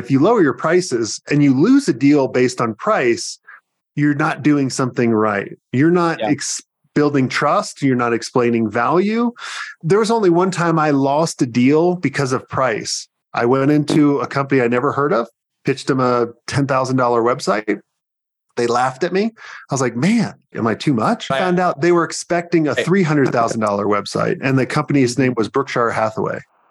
If you lower your prices and you lose a deal based on price, you're not doing something right. You're not yeah. ex- building trust. You're not explaining value. There was only one time I lost a deal because of price. I went into a company I never heard of, pitched them a $10,000 website. They laughed at me. I was like, man, am I too much? I found out they were expecting a $300,000 website, and the company's mm-hmm. name was Berkshire Hathaway.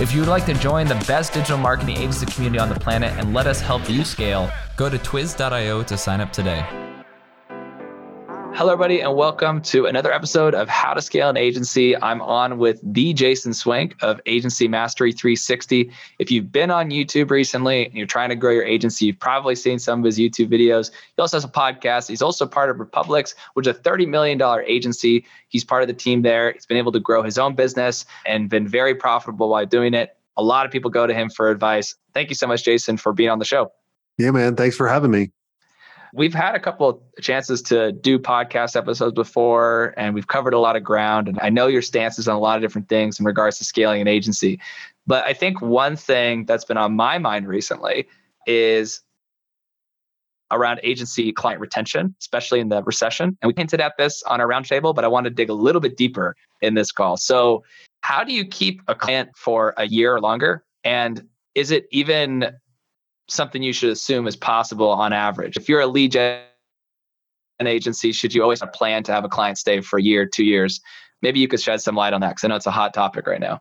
If you would like to join the best digital marketing agency community on the planet and let us help you scale, go to twiz.io to sign up today. Hello, everybody, and welcome to another episode of How to Scale an Agency. I'm on with the Jason Swenk of Agency Mastery 360. If you've been on YouTube recently and you're trying to grow your agency, you've probably seen some of his YouTube videos. He also has a podcast. He's also part of Republics, which is a $30 million agency. He's part of the team there. He's been able to grow his own business and been very profitable while doing it. A lot of people go to him for advice. Thank you so much, Jason, for being on the show. Yeah, man. Thanks for having me. We've had a couple chances to do podcast episodes before, and we've covered a lot of ground. And I know your stances on a lot of different things in regards to scaling an agency. But I think one thing that's been on my mind recently is around agency client retention, especially in the recession. And we hinted at this on our roundtable, but I want to dig a little bit deeper in this call. So, how do you keep a client for a year or longer? And is it even something you should assume is possible on average. If you're a lead gen agency, should you always plan to have a client stay for a year, two years? Maybe you could shed some light on that because I know it's a hot topic right now.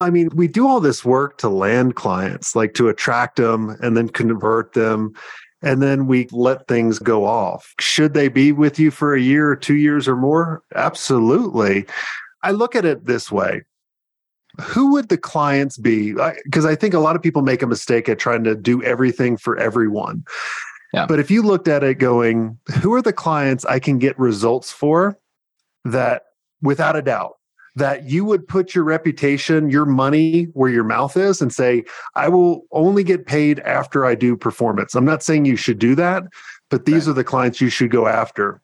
I mean, we do all this work to land clients, like to attract them and then convert them. And then we let things go off. Should they be with you for a year or two years or more? Absolutely. I look at it this way who would the clients be? Because I, I, think a lot of people make a mistake at trying to do everything for everyone. Yeah. But if you looked at it going, who are the clients I can get results for that without a doubt that you would put your reputation, your money where your mouth is and say, I will only get paid after I do performance. I'm not saying you should do that, but these right. are the clients you should go after.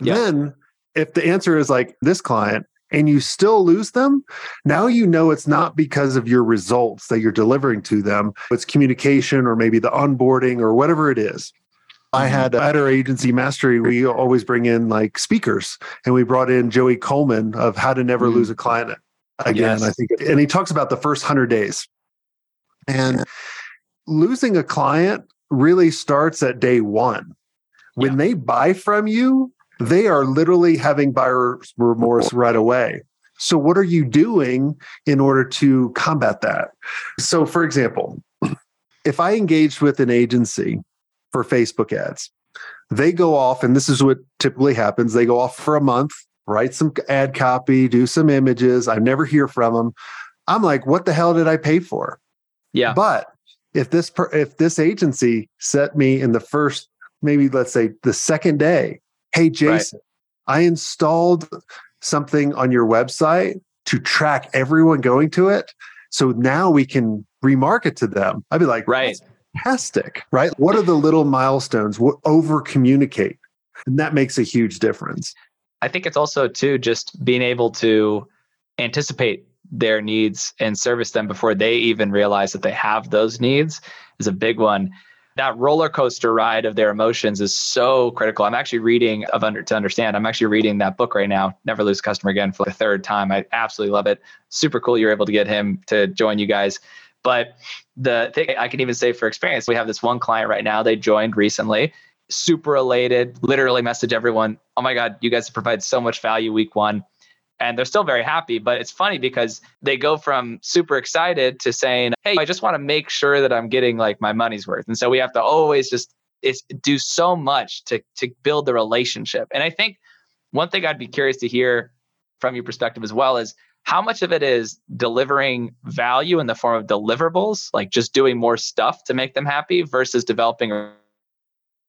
Yeah. Then if the answer is like this client, and you still lose them, now you know it's not because of your results that you're delivering to them. It's communication or maybe the onboarding or whatever it is. I mm-hmm. had at our agency mastery, we always bring in like speakers, and we brought in Joey Coleman of How to Never mm-hmm. Lose a Client again. Yes. I think, and he talks about the first hundred days, and losing a client really starts at day one. When yeah. they buy from you, they are literally having buyer's remorse right away. So, what are you doing in order to combat that? So, for example, if I engaged with an agency for Facebook ads, they go off, and this is what typically happens they go off for a month, write some ad copy, do some images. I never hear from them. I'm like, what the hell did I pay for? Yeah. But if this if this agency set me in the first maybe let's say the second day Hey, Jason, right. I installed something on your website to track everyone going to it. So now we can remarket to them. I'd be like, right. Fantastic, right? What are the little milestones? What over communicate? And that makes a huge difference. I think it's also too just being able to anticipate their needs and service them before they even realize that they have those needs is a big one that roller coaster ride of their emotions is so critical. I'm actually reading of under to understand. I'm actually reading that book right now, Never Lose a Customer Again for the third time. I absolutely love it. Super cool you're able to get him to join you guys. But the thing I can even say for experience, we have this one client right now. They joined recently, super elated, literally message everyone, oh my God, you guys provide so much value week one and they're still very happy. But it's funny because they go from super excited to saying, Hey, I just want to make sure that I'm getting like my money's worth. And so we have to always just it's do so much to to build the relationship. And I think one thing I'd be curious to hear from your perspective as well is how much of it is delivering value in the form of deliverables, like just doing more stuff to make them happy versus developing a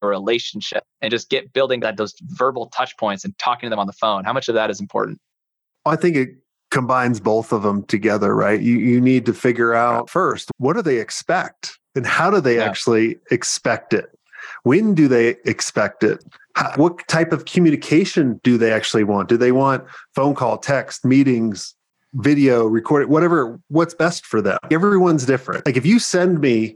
relationship and just get building that those verbal touch points and talking to them on the phone? How much of that is important? I think it combines both of them together, right? You you need to figure out first what do they expect and how do they yeah. actually expect it? When do they expect it? How, what type of communication do they actually want? Do they want phone call, text, meetings, video, record it, whatever, what's best for them? Everyone's different. Like if you send me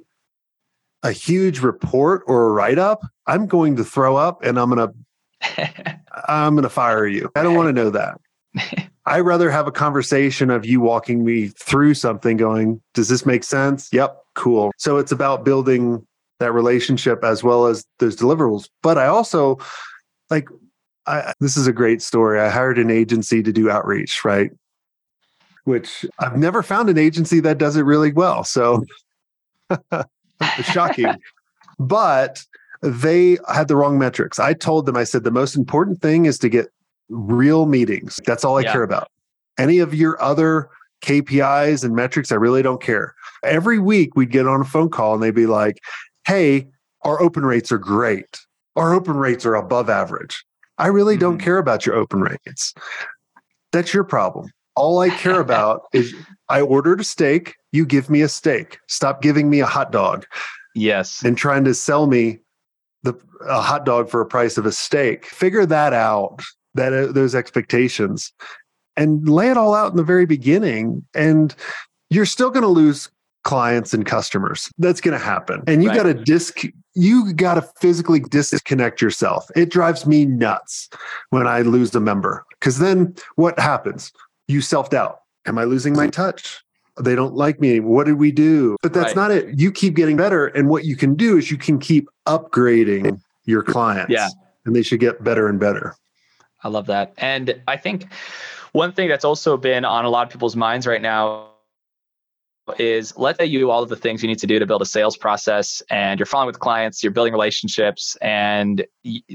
a huge report or a write up, I'm going to throw up and I'm going to I'm going to fire you. I don't want to know that. I rather have a conversation of you walking me through something going, does this make sense? Yep, cool. So it's about building that relationship as well as those deliverables. But I also like I, this is a great story. I hired an agency to do outreach, right? Which I've never found an agency that does it really well. So shocking. but they had the wrong metrics. I told them, I said, the most important thing is to get real meetings. That's all I yeah. care about. Any of your other KPIs and metrics, I really don't care. Every week we'd get on a phone call and they'd be like, hey, our open rates are great. Our open rates are above average. I really mm-hmm. don't care about your open rates. That's your problem. All I care about is I ordered a steak, you give me a steak. Stop giving me a hot dog. Yes. And trying to sell me the a hot dog for a price of a steak. Figure that out that uh, those expectations and lay it all out in the very beginning and you're still going to lose clients and customers. That's going to happen. And you right. got to disc you got to physically disconnect yourself. It drives me nuts when i lose a member because then what happens? You self-doubt. Am i losing my touch? They don't like me. What did we do? But that's right. not it. You keep getting better and what you can do is you can keep upgrading your clients. Yeah. And they should get better and better I love that. And I think one thing that's also been on a lot of people's minds right now is let's say you do all of the things you need to do to build a sales process and you're following with clients, you're building relationships, and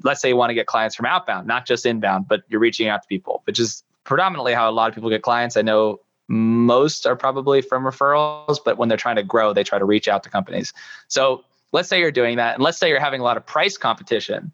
let's say you want to get clients from outbound, not just inbound, but you're reaching out to people, which is predominantly how a lot of people get clients. I know most are probably from referrals, but when they're trying to grow, they try to reach out to companies. So let's say you're doing that, and let's say you're having a lot of price competition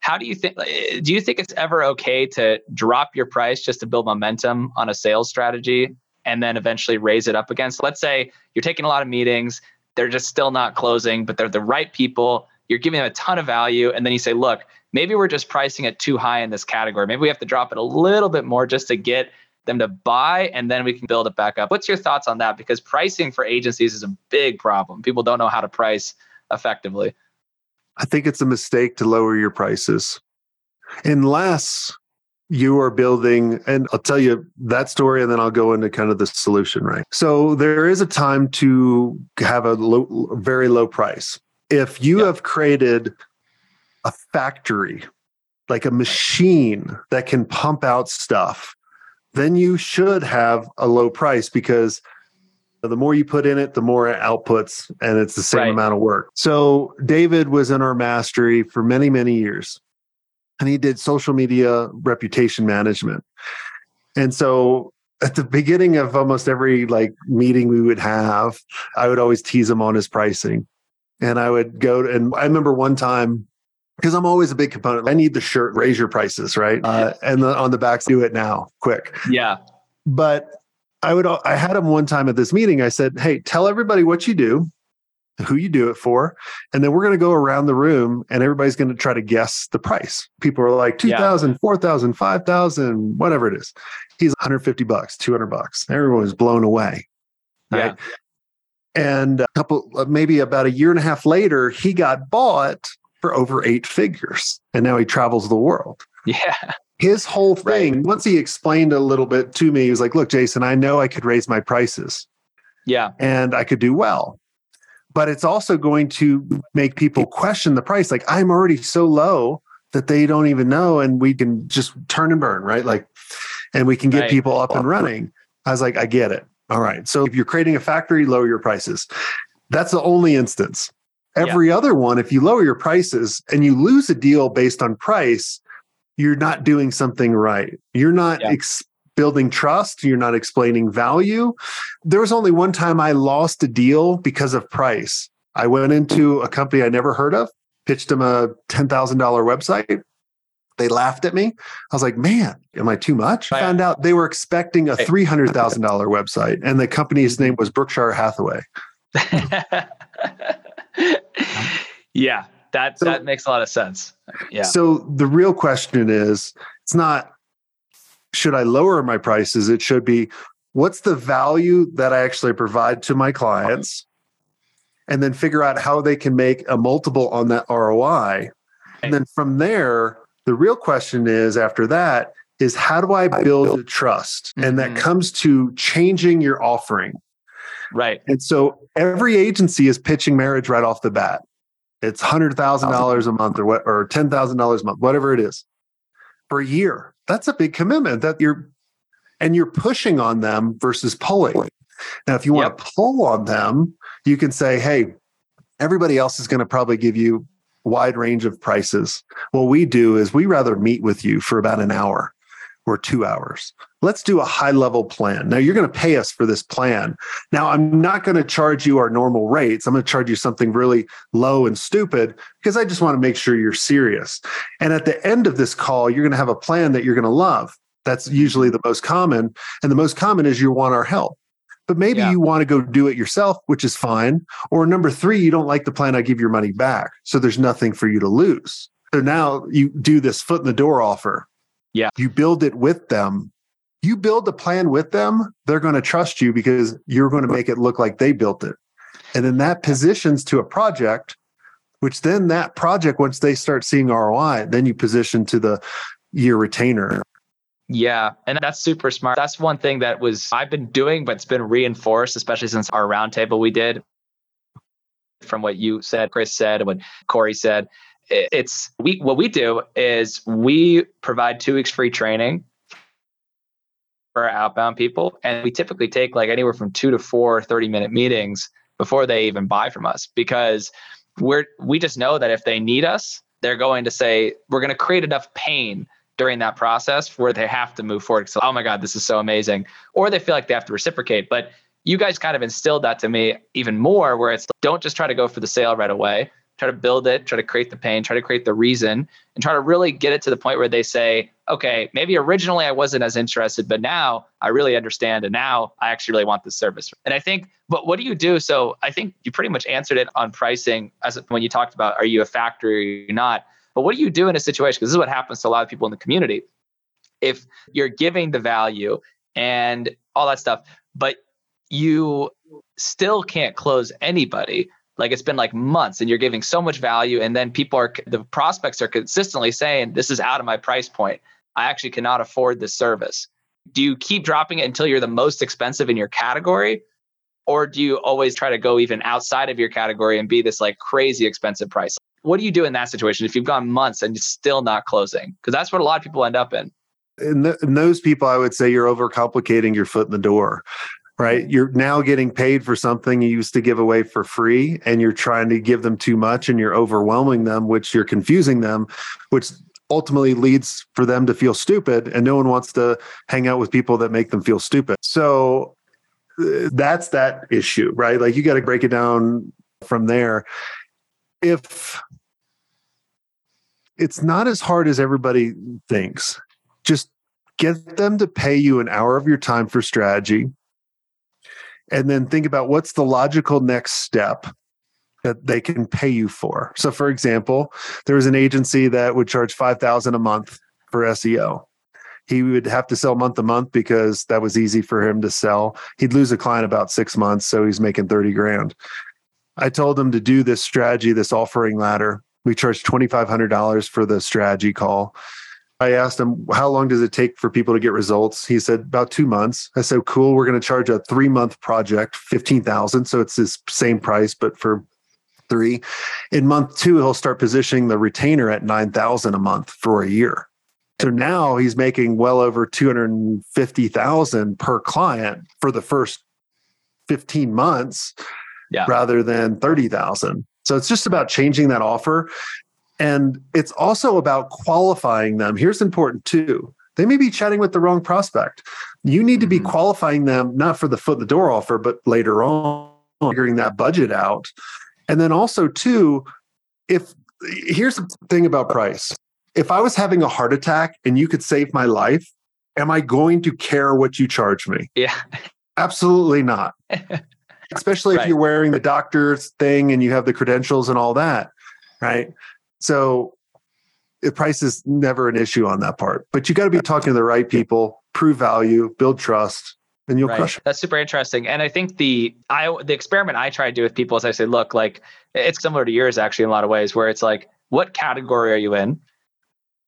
how do you think eh, do you think it's ever okay to drop your price just to build momentum on a sales strategy and then eventually raise it up again so let's say you're taking a lot of meetings they're just still not closing but they're the right people you're giving them a ton of value and then you say look maybe we're just pricing it too high in this category. Maybe we have to drop it a little bit more just to get them to buy and then we can build it back up. What's your thoughts on that? Because pricing for agencies is a big problem. People don't know how to price effectively I think it's a mistake to lower your prices unless you are building, and I'll tell you that story and then I'll go into kind of the solution, right? So there is a time to have a low, very low price. If you have created a factory, like a machine that can pump out stuff, then you should have a low price because the more you put in it, the more it outputs, and it's the same right. amount of work. So, David was in our mastery for many, many years, and he did social media reputation management. And so, at the beginning of almost every like meeting we would have, I would always tease him on his pricing. And I would go to, and I remember one time because I'm always a big component. I need the shirt, raise your prices, right? Uh, and the, on the backs, do it now, quick. Yeah. But I would I had him one time at this meeting. I said, "Hey, tell everybody what you do, who you do it for, and then we're going to go around the room and everybody's going to try to guess the price." People are like 2000, yeah. 4000, 5000, whatever it is. He's 150 bucks, 200 bucks. Everyone was blown away. Right? Yeah. And a couple uh, maybe about a year and a half later, he got bought for over 8 figures and now he travels the world. Yeah his whole thing, right. once he explained a little bit to me, he was like, Look, Jason, I know I could raise my prices. Yeah. And I could do well. But it's also going to make people question the price. Like, I'm already so low that they don't even know. And we can just turn and burn, right? Like, and we can get right. people up and running. I was like, I get it. All right. So if you're creating a factory, lower your prices. That's the only instance. Every yeah. other one, if you lower your prices and you lose a deal based on price, you're not doing something right. You're not yeah. ex- building trust. You're not explaining value. There was only one time I lost a deal because of price. I went into a company I never heard of pitched them a $10,000 website. They laughed at me. I was like, man, am I too much? Oh, I found out they were expecting a $300,000 website and the company's mm-hmm. name was Berkshire Hathaway. yeah, that, so, that makes a lot of sense. Yeah. So the real question is it's not, should I lower my prices? It should be, what's the value that I actually provide to my clients? And then figure out how they can make a multiple on that ROI. And then from there, the real question is after that is how do I build trust? Mm-hmm. And that mm-hmm. comes to changing your offering. Right. And so every agency is pitching marriage right off the bat. It's hundred thousand dollars a month or what or ten thousand dollars a month, whatever it is, for a year. That's a big commitment that you're and you're pushing on them versus pulling. Now, if you want yep. to pull on them, you can say, hey, everybody else is going to probably give you a wide range of prices. What we do is we rather meet with you for about an hour or two hours. Let's do a high level plan. Now, you're going to pay us for this plan. Now, I'm not going to charge you our normal rates. I'm going to charge you something really low and stupid because I just want to make sure you're serious. And at the end of this call, you're going to have a plan that you're going to love. That's usually the most common. And the most common is you want our help. But maybe yeah. you want to go do it yourself, which is fine. Or number three, you don't like the plan, I give your money back. So there's nothing for you to lose. So now you do this foot in the door offer yeah. You build it with them. You build the plan with them, they're going to trust you because you're going to make it look like they built it. And then that positions to a project, which then that project, once they start seeing ROI, then you position to the year retainer. Yeah, and that's super smart. That's one thing that was I've been doing, but it's been reinforced, especially since our roundtable we did. From what you said, Chris said, and what Corey said, it's we what we do is we provide two weeks free training our outbound people. And we typically take like anywhere from two to four 30 minute meetings before they even buy from us because we're we just know that if they need us they're going to say we're going to create enough pain during that process where they have to move forward. So oh my god this is so amazing. Or they feel like they have to reciprocate. But you guys kind of instilled that to me even more where it's don't just try to go for the sale right away try to build it, try to create the pain, try to create the reason, and try to really get it to the point where they say, okay, maybe originally I wasn't as interested, but now I really understand. And now I actually really want this service. And I think, but what do you do? So I think you pretty much answered it on pricing as when you talked about are you a factory or not. But what do you do in a situation? Because this is what happens to a lot of people in the community. If you're giving the value and all that stuff, but you still can't close anybody like it's been like months and you're giving so much value and then people are the prospects are consistently saying this is out of my price point. I actually cannot afford this service. Do you keep dropping it until you're the most expensive in your category? Or do you always try to go even outside of your category and be this like crazy expensive price? What do you do in that situation if you've gone months and still not closing? Because that's what a lot of people end up in. In, in, those people, I would say you're overcomplicating your foot in the door right? You're now getting paid for something you used to give away for free, and you're trying to give them too much and you're overwhelming them, which you're confusing them, which ultimately leads for them to feel stupid. And no one wants to hang out with people that make them feel stupid. So uh, that's that issue, right? Like you got to break it down from there. If it's not as hard as everybody thinks, just get them to pay you an hour of your time for strategy and then think about what's the logical next step that they can pay you for. So for example, there was an agency that would charge 5000 a month for SEO. He would have to sell month to month because that was easy for him to sell. He'd lose a client about 6 months so he's making 30 grand. I told him to do this strategy, this offering ladder. We charged $2500 for the strategy call I asked him, how long does it take for people to get results? He said, about two months. I said, cool. We're going to charge a three month project, 15,000. So it's this same price, but for three. In month two, he'll start positioning the retainer at 9,000 a month for a year. So now he's making well over 250,000 per client for the first 15 months yeah. rather than 30,000. So it's just about changing that offer and it's also about qualifying them. Here's important too. They may be chatting with the wrong prospect. You need to be mm-hmm. qualifying them not for the foot the door offer, but later on, figuring that budget out. And then also, too, if here's the thing about price. If I was having a heart attack and you could save my life, am I going to care what you charge me? Yeah. Absolutely not. Especially if Right. you're wearing the doctor's thing and you have the credentials and all that. Right. So the price is never an issue on that part. But you got to be talking to the right people, prove value, build trust, and you'll Right. crush it. That's super interesting. And I think the I the experiment I try to do with people is I say, look, like it's similar to yours actually in a lot of ways, where it's like, what category are you in?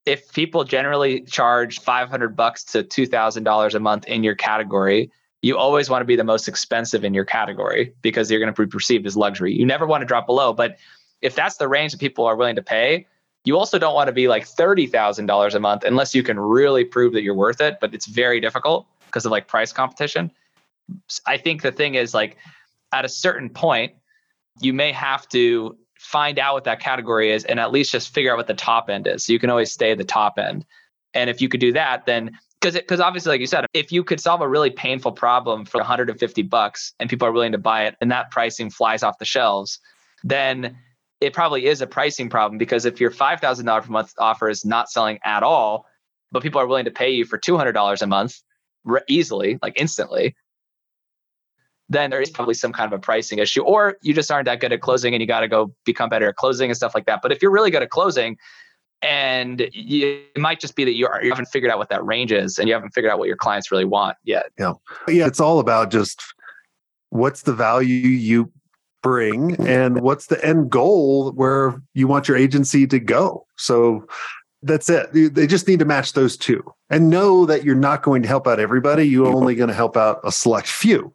If people generally charge 500 bucks to $2,000 a month in your category, you always want to be the most expensive in your category because you're going to be perceived as luxury. You never want to drop below. But if that's the range that people are willing to pay, you also don't want to be like $30,000 a month unless you can really prove that you're worth it. But it's very difficult because of like price competition. I think the thing is like at a certain point, you may have to find out what that category is and at least just figure out what the top end is. So you can always stay at the top end. And if you could do that, then because because obviously, like you said, if you could solve a really painful problem for 150 bucks and people are willing to buy it, and that pricing flies off the shelves, then it probably is a pricing problem. Because if your five thousand dollars per month offer is not selling at all, but people are willing to pay you for two hundred dollars a month easily, like instantly, then there is probably some kind of a pricing issue, or you just aren't that good at closing and you got to go become better at closing and stuff like that. But if you're really good at closing, and you, it might just be that you, are, you haven't figured out what that range is and you haven't figured out what your clients really want yet. Yeah. Yeah, it's all about just what's the value you bring and what's the end goal where you want your agency to go. So that's it. They just need to match those two and know that you're not going to help out everybody. You're only going to help out a select few.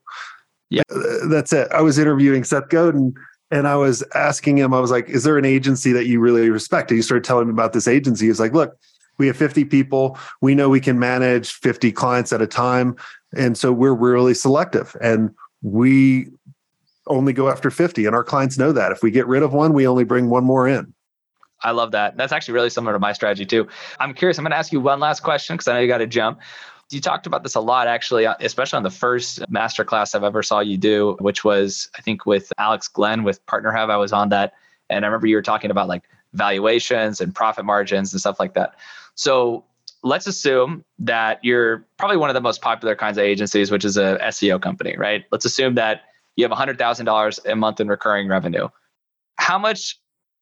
Yeah. Uh, That's it. I was interviewing Seth Godin and I was asking him, I was like, is there an agency that you really respect? And he started telling me about this agency. He's like, look, we have 50 people. We know we can manage 50 clients at a time. And so we're really selective and we only go after 50. And our clients know that. If we get rid of one, we only bring one more in. I love that. That's actually really similar to my strategy too. I'm curious. I'm going to ask you one last question because I know you got to jump. You talked about this a lot, actually, uh, especially on the first masterclass I've ever saw you do, which was I think with Alex Glenn with Partner Hub. I was on that, and I remember you were talking about like valuations and profit margins and stuff like that. So let's assume that you're probably one of the most popular kinds of agencies, which is a SEO company, right? Let's assume that you have $100,000 a month in recurring revenue. How much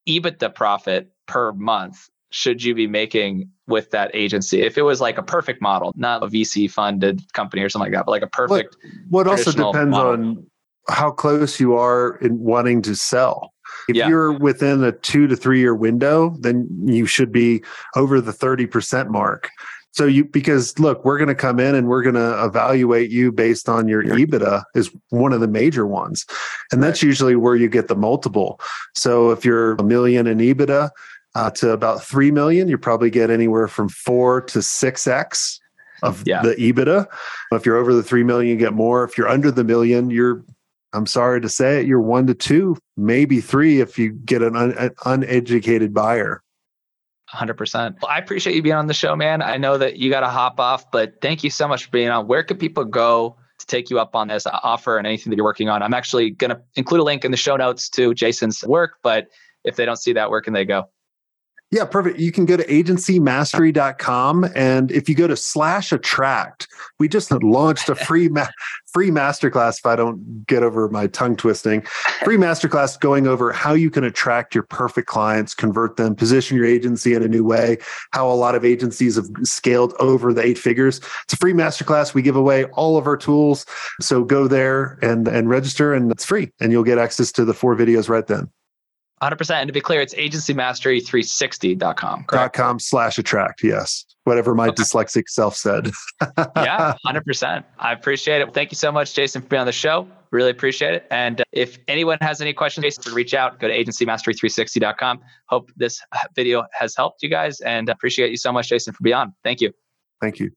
EBITDA profit per month should you be making with that agency? If it was like a perfect model, not a VC funded company or something like that, but like a perfect. What also depends model. on how close you are in wanting to sell. If Yeah. you're within a two to three year window, then you should be over the 30% mark. So you because look, we're going to come in and we're going to evaluate you based on your EBITDA is one of the major ones. And that's usually where you get the multiple. So if you're a million in EBITDA uh, to about 3 million, you probably get anywhere from 4 to 6x of Yeah. the EBITDA. If you're over the 3 million, you get more. If you're under the million, you're I'm sorry to say it, you're 1 to 2, maybe 3 if you get an, un, an uneducated buyer. 100%. Well, I appreciate you being on the show, man. I know that you got to hop off, but thank you so much for being on. Where can people go to take you up on this uh, offer and anything that you're working on? I'm actually going to include a link in the show notes to Jason's work, but if they don't see that, where can they go? Yeah, perfect. You can go to agencymastery.com and if you go to slash attract, we just launched a free ma- free masterclass if I don't get over my tongue twisting. Free masterclass going over how you can attract your perfect clients, convert them, position your agency in a new way, how a lot of agencies have scaled over the eight figures. It's a free masterclass. We give away all of our tools. So go there and and register and it's free and you'll get access to the four videos right then. 100%. And to be clear, it's agencymastery360.com, dot correct? com slash attract. Yes. Whatever my Okay. dyslexic self said. yeah, 100%. I appreciate it. Thank you so much, Jason, for being on the show. Really appreciate it. And uh, if anyone has any questions, Jason, reach out. Go to agencymastery360.com. Hope this uh, video has helped you guys and appreciate you so much, Jason, for being on. Thank you. Thank you.